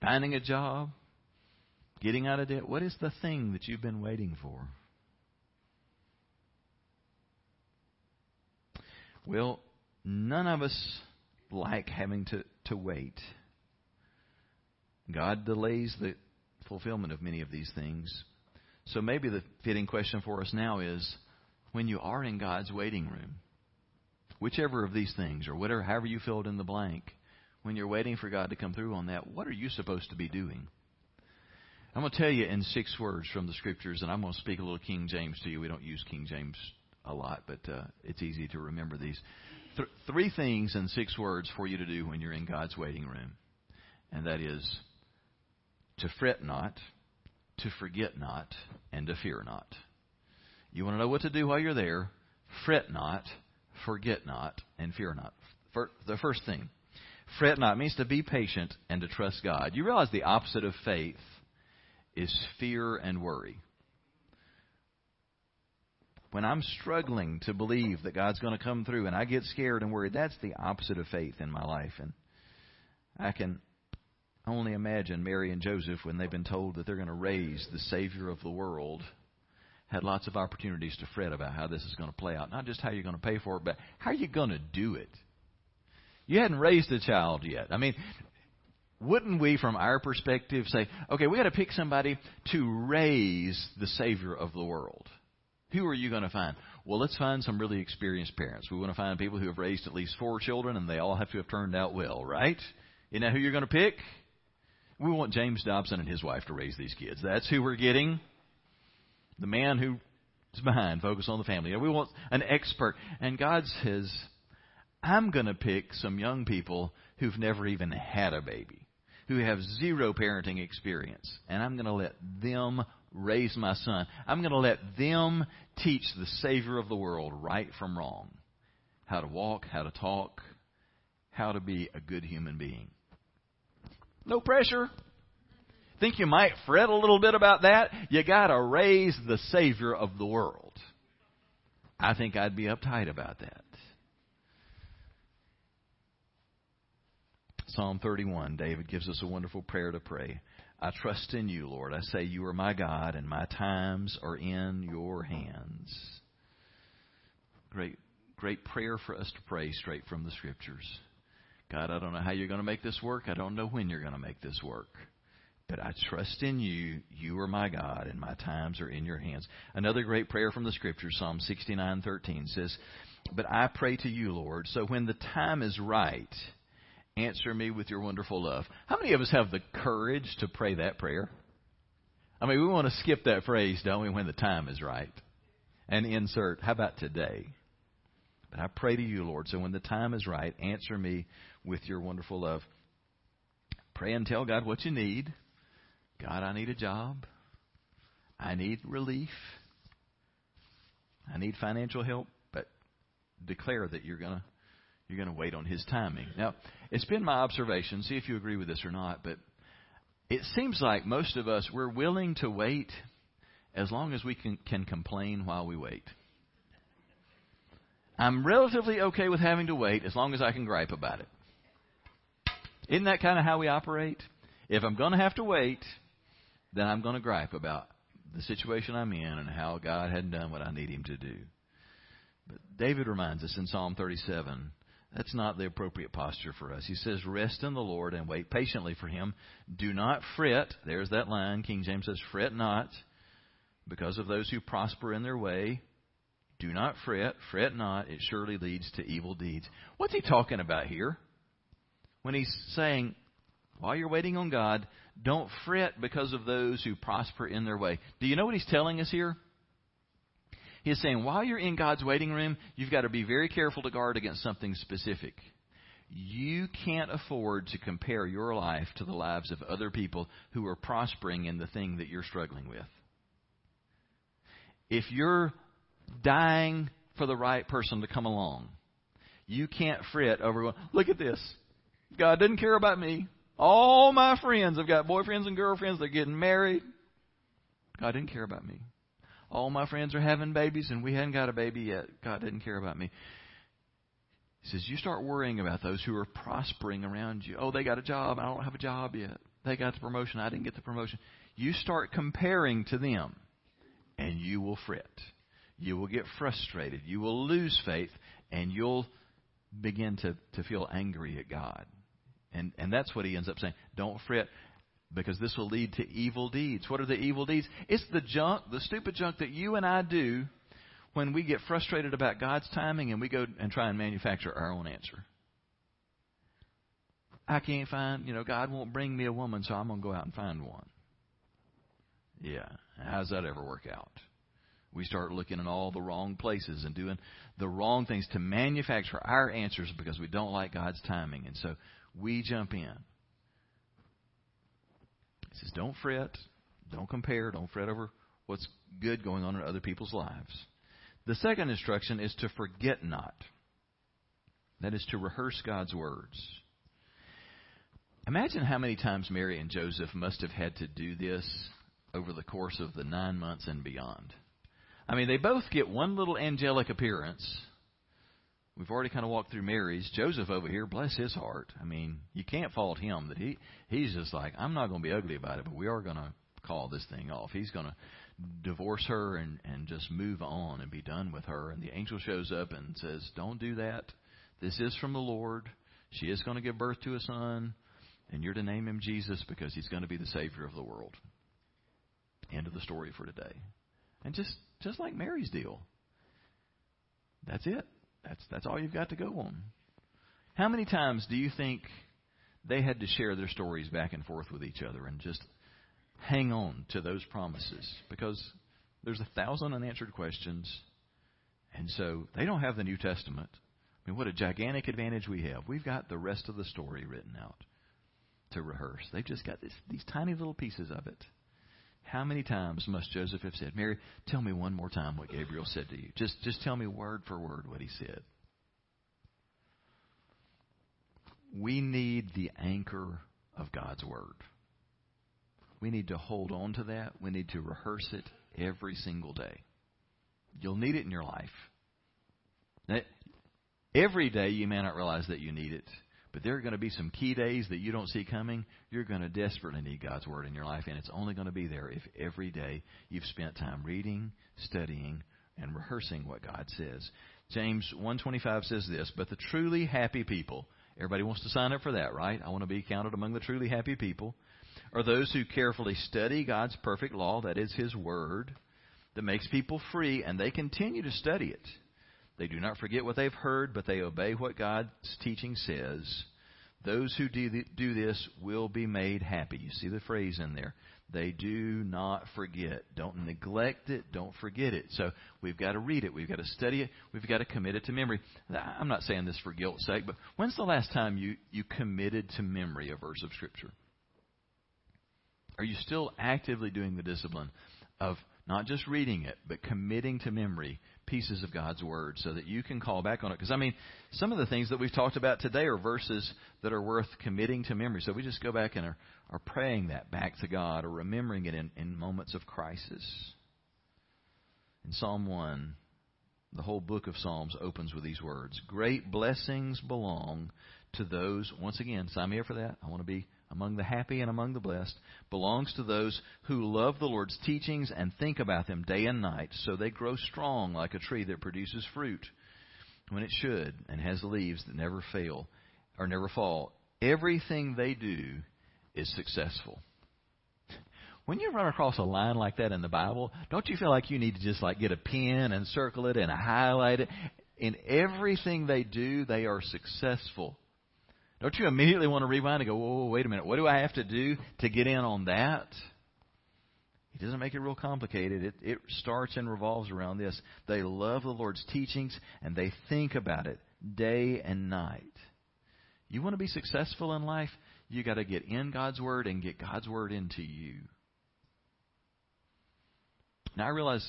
finding a job, getting out of debt? What is the thing that you've been waiting for? Well, none of us like having to, to wait. God delays the fulfillment of many of these things. So maybe the fitting question for us now is when you are in God's waiting room, whichever of these things, or whatever, however you filled in the blank, when you're waiting for God to come through on that, what are you supposed to be doing? I'm going to tell you in six words from the scriptures, and I'm going to speak a little King James to you. We don't use King James a lot, but uh, it's easy to remember these. Th- three things in six words for you to do when you're in God's waiting room, and that is to fret not, to forget not, and to fear not. You want to know what to do while you're there? Fret not, forget not, and fear not. The first thing, fret not means to be patient and to trust God. You realize the opposite of faith is fear and worry. when I'm struggling to believe that God's going to come through and I get scared and worried, that's the opposite of faith in my life. And I can only imagine Mary and Joseph when they've been told that they're going to raise the Savior of the world had lots of opportunities to fret about how this is going to play out. Not just how you're going to pay for it, but how are you going to do it? You hadn't raised a child yet. I mean, wouldn't we, from our perspective, say, okay, we got to pick somebody to raise the Savior of the world? Who are you going to find? Well, let's find some really experienced parents. We want to find people who have raised at least four children, and they all have to have turned out well, right? You know who you're going to pick? We want James Dobson and his wife to raise these kids. That's who we're getting. The man who is behind, focus on the family. We want an expert. And God says, I'm going to pick some young people who've never even had a baby, who have zero parenting experience, and I'm going to let them raise my son. I'm going to let them teach the Savior of the world right from wrong, how to walk, how to talk, how to be a good human being. No pressure. Think you might fret a little bit about that? You got to raise the Savior of the world. I think I'd be uptight about that. Psalm 31, David gives us a wonderful prayer to pray. I trust in you, Lord. I say, You are my God, and my times are in your hands. Great, great prayer for us to pray straight from the Scriptures. God, I don't know how you're going to make this work. I don't know when you're going to make this work. But I trust in you. You are my God, and my times are in your hands. Another great prayer from the Scriptures, Psalm 69:13 says, "But I pray to you, Lord, so when the time is right, Answer me with your wonderful love. How many of us have the courage to pray that prayer? I mean, we want to skip that phrase, don't we, when the time is right? And insert, how about today? But I pray to you, Lord, so when the time is right, answer me with your wonderful love. Pray and tell God what you need. God, I need a job. I need relief. I need financial help. But declare that you're going to you're going to wait on His timing. Now, it's been my observation, see if you agree with this or not, but it seems like most of us, we're willing to wait as long as we can, can complain while we wait. I'm relatively okay with having to wait as long as I can gripe about it. Isn't that kind of how we operate? If I'm going to have to wait, then I'm going to gripe about the situation I'm in and how God hadn't done what I need Him to do. But David reminds us in Psalm 37 that's not the appropriate posture for us. He says, Rest in the Lord and wait patiently for Him. Do not fret. There's that line. King James says, Fret not because of those who prosper in their way. Do not fret. Fret not. It surely leads to evil deeds. What's he talking about here? When he's saying, while you're waiting on God, don't fret because of those who prosper in their way. Do you know what he's telling us here? He's saying while you're in God's waiting room, you've got to be very careful to guard against something specific. You can't afford to compare your life to the lives of other people who are prospering in the thing that you're struggling with. If you're dying for the right person to come along, you can't fret over, look at this. God doesn't care about me. All my friends have got boyfriends and girlfriends. They're getting married. God didn't care about me all my friends are having babies and we hadn't got a baby yet. God didn't care about me. He says, You start worrying about those who are prospering around you. Oh, they got a job. I don't have a job yet. They got the promotion. I didn't get the promotion. You start comparing to them, and you will fret. You will get frustrated. You will lose faith, and you'll begin to, to feel angry at God. And, and that's what he ends up saying. Don't fret because this will lead to evil deeds. What are the evil deeds? It's the junk, the stupid junk that you and I do when we get frustrated about God's timing and we go and try and manufacture our own answer. I can't find, you know, God won't bring me a woman, so I'm going to go out and find one. Yeah. How's that ever work out? We start looking in all the wrong places and doing the wrong things to manufacture our answers because we don't like God's timing. And so we jump in. He says, don't fret, don't compare, don't fret over what's good going on in other people's lives. The second instruction is to forget not. That is to rehearse God's words. Imagine how many times Mary and Joseph must have had to do this over the course of the nine months and beyond. I mean, they both get one little angelic appearance. We've already kind of walked through Mary's. Joseph over here, bless his heart. I mean, you can't fault him that he he's just like, I'm not going to be ugly about it, but we are going to call this thing off. He's going to divorce her and and just move on and be done with her. And the angel shows up and says, "Don't do that. This is from the Lord. She is going to give birth to a son, and you're to name him Jesus because he's going to be the savior of the world." End of the story for today. And just just like Mary's deal. That's it. That's that's all you've got to go on. How many times do you think they had to share their stories back and forth with each other and just hang on to those promises? Because there's a thousand unanswered questions, and so they don't have the New Testament. I mean, what a gigantic advantage we have. We've got the rest of the story written out to rehearse. They've just got this, these tiny little pieces of it. How many times must Joseph have said, Mary, tell me one more time what Gabriel said to you? Just, just tell me word for word what he said. We need the anchor of God's Word. We need to hold on to that. We need to rehearse it every single day. You'll need it in your life. Every day you may not realize that you need it. But there are going to be some key days that you don't see coming. You're going to desperately need God's Word in your life, and it's only going to be there if every day you've spent time reading, studying, and rehearsing what God says. James 1:25 says this, "But the truly happy people, everybody wants to sign up for that, right? I want to be counted among the truly happy people, are those who carefully study God's perfect law, that is his word, that makes people free and they continue to study it." They do not forget what they've heard, but they obey what God's teaching says. Those who do, this will be made happy. You see the phrase in there. They do not forget. Don't neglect it. Don't forget it. So we've got to read it. We've got to study it. We've got to commit it to memory. I'm not saying this for guilt's sake, but when's the last time you, you committed to memory a verse of Scripture? Are you still actively doing the discipline of not just reading it, but committing to memory pieces of God's Word so that you can call back on it. Because, I mean, some of the things that we've talked about today are verses that are worth committing to memory. So we just go back and are, are praying that back to God or remembering it in, in moments of crisis. In Psalm 1, the whole book of Psalms opens with these words Great blessings belong to those, once again, sign me up for that. I want to be among the happy and among the blessed belongs to those who love the Lord's teachings and think about them day and night, so they grow strong like a tree that produces fruit when it should and has leaves that never fail or never fall. Everything they do is successful. When you run across a line like that in the Bible, don't you feel like you need to just like get a pen and circle it and highlight it? In everything they do, they are successful. Don't you immediately want to rewind and go, whoa, whoa, wait a minute, what do I have to do to get in on that? He doesn't make it real complicated. It, it starts and revolves around this. They love the Lord's teachings and they think about it day and night. You want to be successful in life? You got to get in God's Word and get God's Word into you. Now, I realize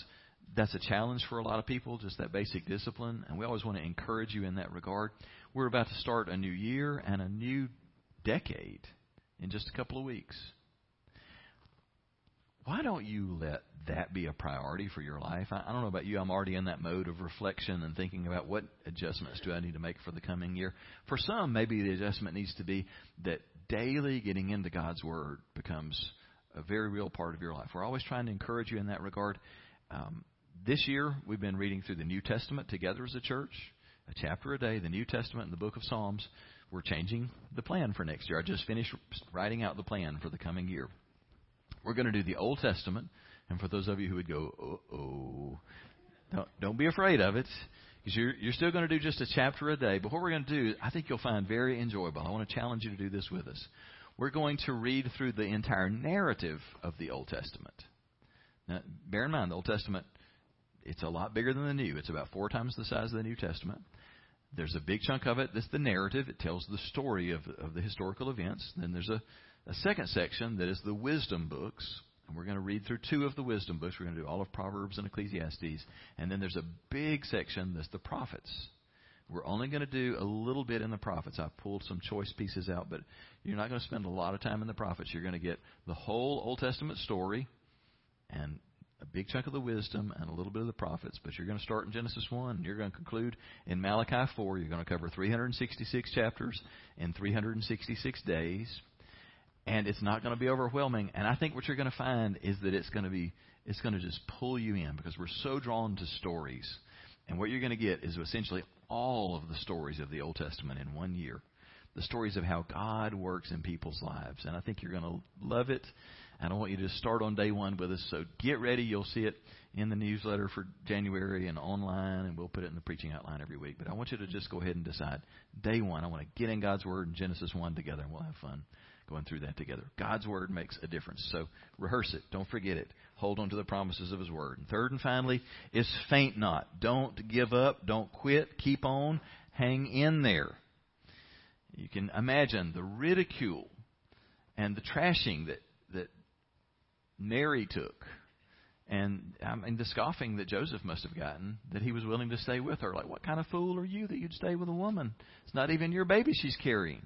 that's a challenge for a lot of people, just that basic discipline, and we always want to encourage you in that regard. We're about to start a new year and a new decade in just a couple of weeks. Why don't you let that be a priority for your life? I, I don't know about you. I'm already in that mode of reflection and thinking about what adjustments do I need to make for the coming year. For some, maybe the adjustment needs to be that daily getting into God's Word becomes a very real part of your life. We're always trying to encourage you in that regard. Um, this year, we've been reading through the New Testament together as a church a chapter a day, the New Testament and the book of Psalms. We're changing the plan for next year. I just finished writing out the plan for the coming year. We're going to do the Old Testament, and for those of you who would go, oh, oh don't, don't be afraid of it, because you're, you're still going to do just a chapter a day. But what we're going to do, I think you'll find very enjoyable. I want to challenge you to do this with us. We're going to read through the entire narrative of the Old Testament. Now, bear in mind, the Old Testament it's a lot bigger than the New. It's about four times the size of the New Testament. There's a big chunk of it that's the narrative. It tells the story of, of the historical events. Then there's a, a second section that is the wisdom books. And we're going to read through two of the wisdom books. We're going to do all of Proverbs and Ecclesiastes. And then there's a big section that's the prophets. We're only going to do a little bit in the prophets. I've pulled some choice pieces out, but you're not going to spend a lot of time in the prophets. You're going to get the whole Old Testament story and a big chunk of the wisdom and a little bit of the prophets, but you're going to start in Genesis 1 and you're going to conclude in Malachi 4. You're going to cover 366 chapters in 366 days. And it's not going to be overwhelming. And I think what you're going to find is that it's going to be it's going to just pull you in because we're so drawn to stories. And what you're going to get is essentially all of the stories of the Old Testament in one year. The stories of how God works in people's lives. And I think you're going to love it. And I want you to start on day one with us. So get ready. You'll see it in the newsletter for January and online, and we'll put it in the preaching outline every week. But I want you to just go ahead and decide day one. I want to get in God's Word in Genesis 1 together, and we'll have fun going through that together. God's Word makes a difference. So rehearse it. Don't forget it. Hold on to the promises of His Word. And third and finally is faint not. Don't give up. Don't quit. Keep on. Hang in there. You can imagine the ridicule and the trashing that Mary took. And I mean, the scoffing that Joseph must have gotten that he was willing to stay with her. Like, what kind of fool are you that you'd stay with a woman? It's not even your baby she's carrying.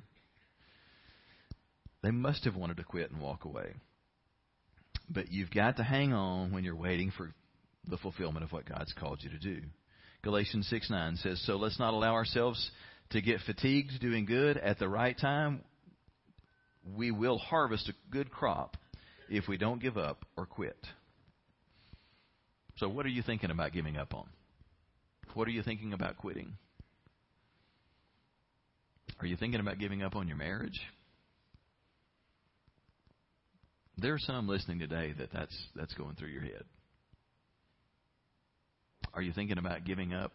They must have wanted to quit and walk away. But you've got to hang on when you're waiting for the fulfillment of what God's called you to do. Galatians 6 9 says, So let's not allow ourselves to get fatigued doing good at the right time. We will harvest a good crop if we don't give up or quit. So, what are you thinking about giving up on? What are you thinking about quitting? Are you thinking about giving up on your marriage? There are some listening today that that's, that's going through your head. Are you thinking about giving up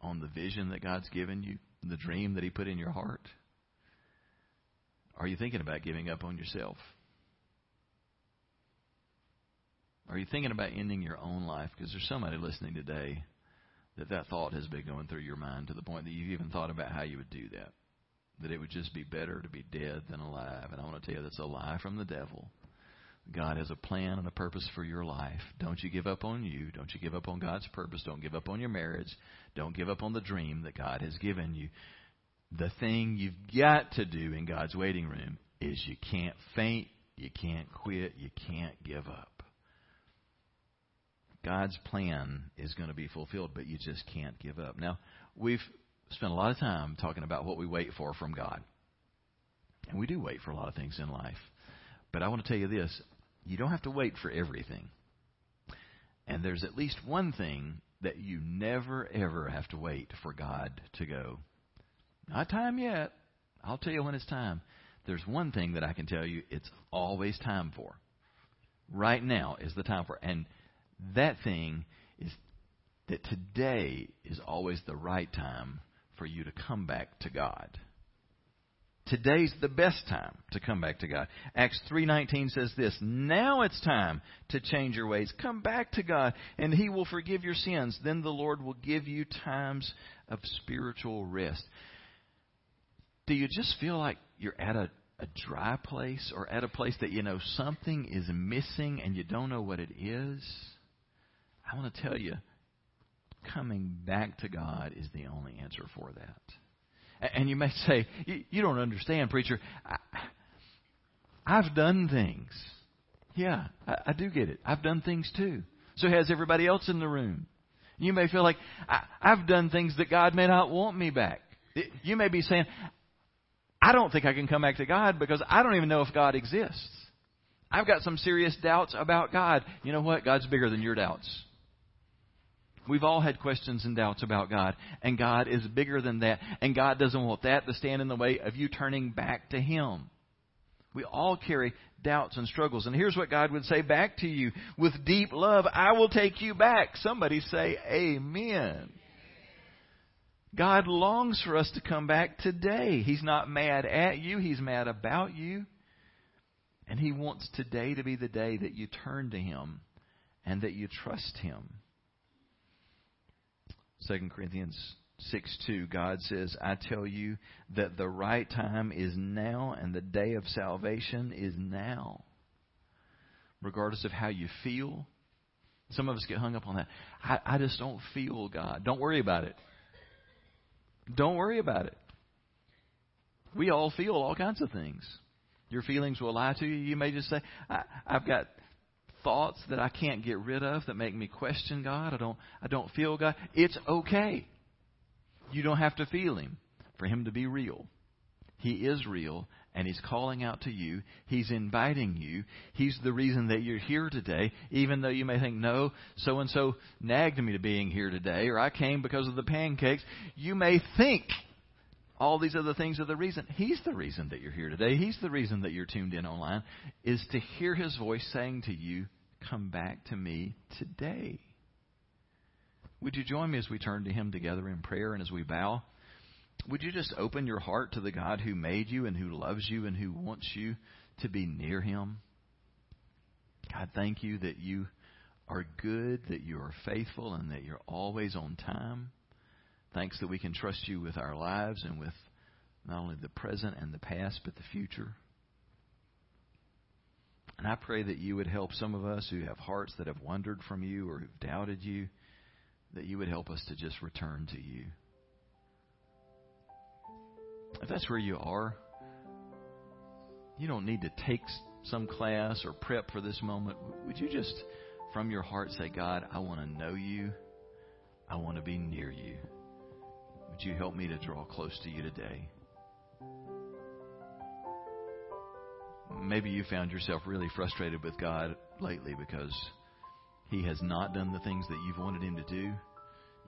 on the vision that God's given you, the dream that He put in your heart? Are you thinking about giving up on yourself? Are you thinking about ending your own life? Because there's somebody listening today that that thought has been going through your mind to the point that you've even thought about how you would do that. That it would just be better to be dead than alive. And I want to tell you that's a lie from the devil. God has a plan and a purpose for your life. Don't you give up on you. Don't you give up on God's purpose. Don't give up on your marriage. Don't give up on the dream that God has given you. The thing you've got to do in God's waiting room is you can't faint, you can't quit, you can't give up. God's plan is going to be fulfilled, but you just can't give up. Now, we've spent a lot of time talking about what we wait for from God. And we do wait for a lot of things in life. But I want to tell you this you don't have to wait for everything. And there's at least one thing that you never, ever have to wait for God to go. Not time yet. I'll tell you when it's time. There's one thing that I can tell you it's always time for. Right now is the time for. And that thing is that today is always the right time for you to come back to God. Today's the best time to come back to God. Acts 3:19 says this, "Now it's time to change your ways. Come back to God, and he will forgive your sins. Then the Lord will give you times of spiritual rest." Do you just feel like you're at a a dry place or at a place that you know something is missing and you don't know what it is? I want to tell you, coming back to God is the only answer for that. And you may say, You don't understand, preacher. I've done things. Yeah, I do get it. I've done things too. So has everybody else in the room. You may feel like I've done things that God may not want me back. You may be saying, I don't think I can come back to God because I don't even know if God exists. I've got some serious doubts about God. You know what? God's bigger than your doubts. We've all had questions and doubts about God, and God is bigger than that, and God doesn't want that to stand in the way of you turning back to Him. We all carry doubts and struggles. And here's what God would say back to you with deep love I will take you back. Somebody say, Amen. God longs for us to come back today. He's not mad at you, He's mad about you. And He wants today to be the day that you turn to Him and that you trust Him. 2 Corinthians 6 2, God says, I tell you that the right time is now and the day of salvation is now. Regardless of how you feel. Some of us get hung up on that. I, I just don't feel God. Don't worry about it. Don't worry about it. We all feel all kinds of things. Your feelings will lie to you. You may just say, I, I've got thoughts that I can't get rid of that make me question God. I don't I don't feel God. It's okay. You don't have to feel him for him to be real. He is real and he's calling out to you. He's inviting you. He's the reason that you're here today, even though you may think, no, so and so nagged me to being here today, or I came because of the pancakes. You may think all these other things are the reason. He's the reason that you're here today. He's the reason that you're tuned in online, is to hear his voice saying to you, come back to me today. Would you join me as we turn to him together in prayer and as we bow? Would you just open your heart to the God who made you and who loves you and who wants you to be near him? God, thank you that you are good, that you are faithful, and that you're always on time. Thanks that we can trust you with our lives and with not only the present and the past, but the future. And I pray that you would help some of us who have hearts that have wandered from you or who've doubted you, that you would help us to just return to you. If that's where you are, you don't need to take some class or prep for this moment. Would you just, from your heart, say, God, I want to know you. I want to be near you. Would you help me to draw close to you today? Maybe you found yourself really frustrated with God lately because He has not done the things that you've wanted Him to do.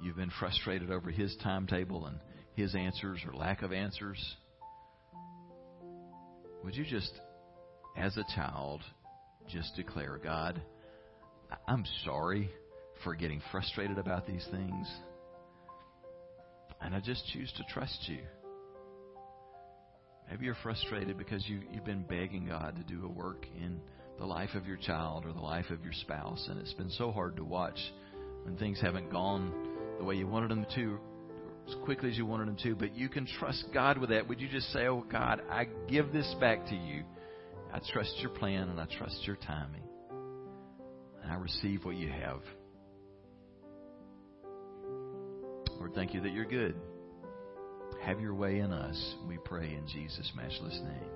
You've been frustrated over His timetable and His answers or lack of answers. Would you just, as a child, just declare, God, I'm sorry for getting frustrated about these things. And I just choose to trust you. Maybe you're frustrated because you, you've been begging God to do a work in the life of your child or the life of your spouse, and it's been so hard to watch when things haven't gone the way you wanted them to, as quickly as you wanted them to. But you can trust God with that. Would you just say, Oh God, I give this back to you. I trust your plan and I trust your timing. And I receive what you have. Lord, thank you that you're good. Have your way in us, we pray in Jesus' matchless name.